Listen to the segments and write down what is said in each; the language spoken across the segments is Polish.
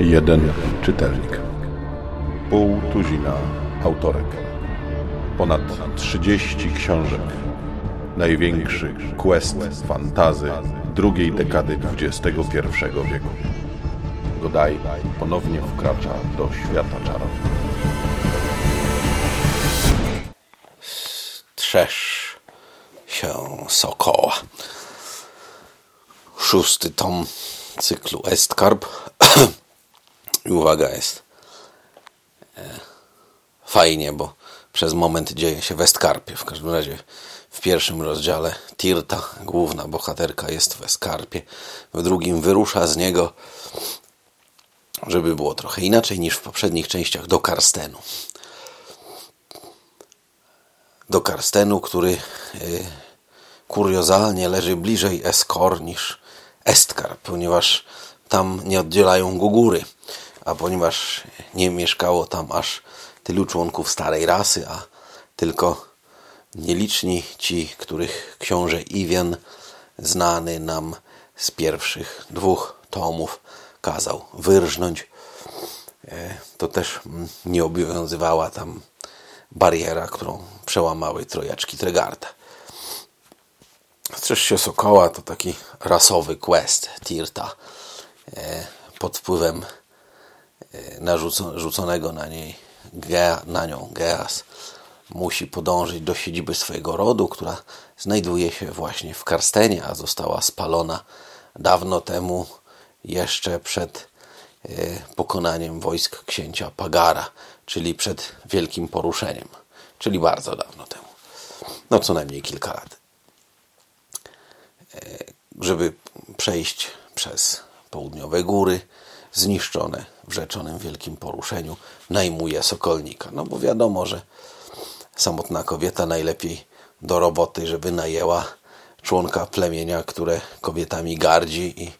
Jeden czytelnik. Pół tuzina autorek. Ponad 30 książek. Największy quest fantazy drugiej dekady XXI wieku. Godaj ponownie wkracza do świata czarów. Trzesz się sokoła. Szósty tom cyklu Estkarp. I uwaga jest e, fajnie, bo przez moment dzieje się w Eskarpie. W każdym razie w pierwszym rozdziale Tirta, główna bohaterka, jest w Eskarpie. W drugim wyrusza z niego, żeby było trochę inaczej niż w poprzednich częściach, do Karstenu. Do Karstenu, który y, kuriozalnie leży bliżej Eskor niż Estkar, ponieważ tam nie oddzielają go góry a ponieważ nie mieszkało tam aż tylu członków starej rasy, a tylko nieliczni ci, których książę Iwian, znany nam z pierwszych dwóch tomów, kazał wyrżnąć, e, to też nie obowiązywała tam bariera, którą przełamały trojaczki Tregarda. Strzeż się Sokoła to taki rasowy quest Tirta e, pod wpływem narzuconego na niej na nią Geas musi podążyć do siedziby swojego rodu, która znajduje się właśnie w Karstenie, a została spalona dawno temu, jeszcze przed e, pokonaniem wojsk księcia Pagara, czyli przed wielkim poruszeniem, czyli bardzo dawno temu. No co najmniej kilka lat. Żeby przejść przez południowe góry, zniszczone w rzeczonym wielkim poruszeniu, najmuje sokolnika. No bo wiadomo, że samotna kobieta najlepiej do roboty, żeby najęła członka plemienia, które kobietami gardzi i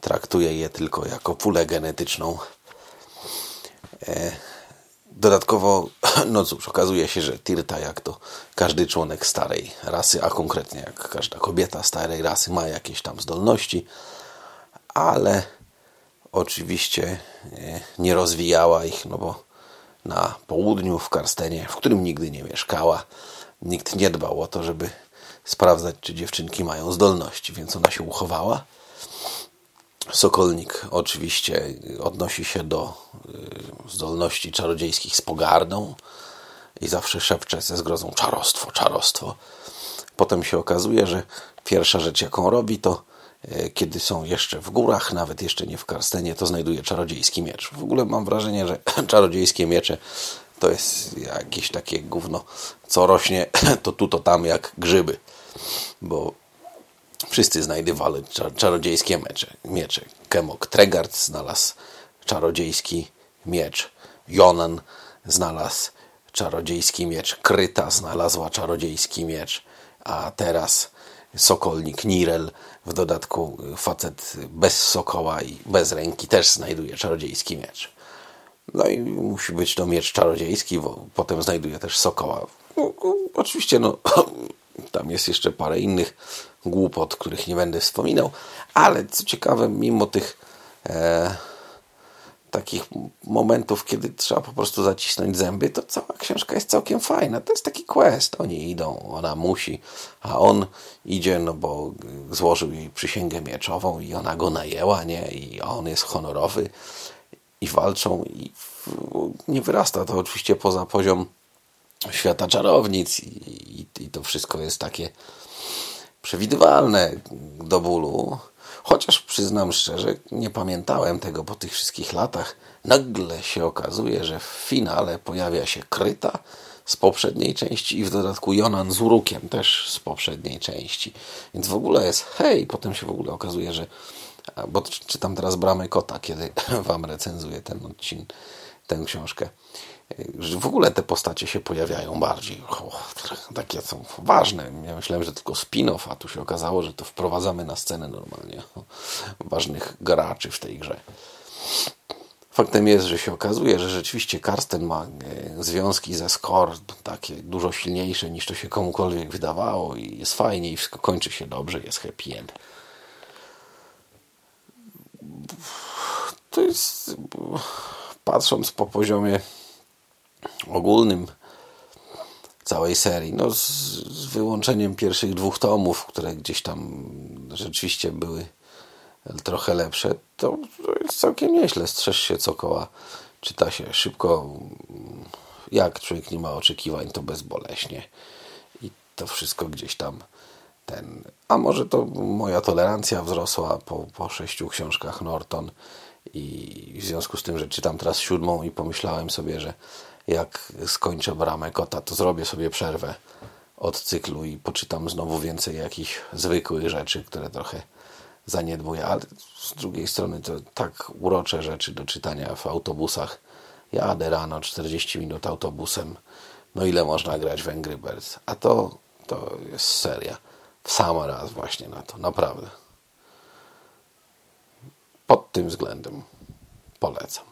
traktuje je tylko jako pulę genetyczną. E, dodatkowo, no cóż, okazuje się, że Tirta, jak to każdy członek starej rasy, a konkretnie jak każda kobieta starej rasy, ma jakieś tam zdolności, ale oczywiście e, nie rozwijała ich, no bo na południu, w Karstenie, w którym nigdy nie mieszkała, nikt nie dbał o to, żeby sprawdzać, czy dziewczynki mają zdolności, więc ona się uchowała. Sokolnik oczywiście odnosi się do e, zdolności czarodziejskich z pogardą i zawsze szepcze ze zgrozą czarostwo, czarostwo. Potem się okazuje, że pierwsza rzecz, jaką robi, to E, kiedy są jeszcze w górach, nawet jeszcze nie w Karstenie, to znajduje czarodziejski miecz. W ogóle mam wrażenie, że czarodziejskie miecze to jest jakieś takie gówno, co rośnie to tu, to tam jak grzyby. Bo wszyscy znajdywali czarodziejskie miecze. miecze. Kemok Tregard znalazł czarodziejski miecz. Jonan znalazł czarodziejski miecz. Kryta znalazła czarodziejski miecz. A teraz sokolnik Nirel, w dodatku facet bez sokoła i bez ręki też znajduje czarodziejski miecz. No i musi być to miecz czarodziejski, bo potem znajduje też sokoła. No, oczywiście, no, tam jest jeszcze parę innych głupot, których nie będę wspominał, ale co ciekawe, mimo tych e, takich momentów, kiedy trzeba po prostu zacisnąć zęby, to cała książka jest całkiem fajna. To jest taki quest. Oni idą, ona musi, a on idzie, no bo złożył jej przysięgę mieczową i ona go najęła, nie? I on jest honorowy i walczą i nie wyrasta to oczywiście poza poziom świata czarownic i, i, i to wszystko jest takie przewidywalne do bólu. Chociaż przyznam szczerze, nie pamiętałem tego po tych wszystkich latach. Nagle się okazuje, że w finale pojawia się Kryta z poprzedniej części i w dodatku Jonan z Urukiem też z poprzedniej części. Więc w ogóle jest hej, potem się w ogóle okazuje, że bo czytam teraz Bramy Kota, kiedy wam recenzuję ten odcinek, tę książkę w ogóle te postacie się pojawiają bardziej. Takie są ważne. Ja myślałem, że tylko spin-off, a tu się okazało, że to wprowadzamy na scenę normalnie ważnych graczy w tej grze. Faktem jest, że się okazuje, że rzeczywiście Karsten ma e, związki ze Skor takie dużo silniejsze niż to się komukolwiek wydawało i jest fajnie i wszystko kończy się dobrze, jest happy end. To jest patrząc po poziomie ogólnym całej serii, no z, z wyłączeniem pierwszych dwóch tomów, które gdzieś tam rzeczywiście były trochę lepsze, to jest całkiem nieźle. Strzeż się co koła, czyta się szybko. Jak człowiek nie ma oczekiwań, to bezboleśnie. I to wszystko gdzieś tam ten. A może to moja tolerancja wzrosła po, po sześciu książkach Norton i w związku z tym, że czytam teraz siódmą i pomyślałem sobie, że jak skończę bramę kota, to zrobię sobie przerwę od cyklu i poczytam znowu więcej jakichś zwykłych rzeczy, które trochę zaniedbuję, ale z drugiej strony to tak urocze rzeczy do czytania w autobusach. Jadę rano 40 minut autobusem. No ile można grać w Angry Birds? A to, to jest seria. W sam raz właśnie na to, naprawdę pod tym względem polecam.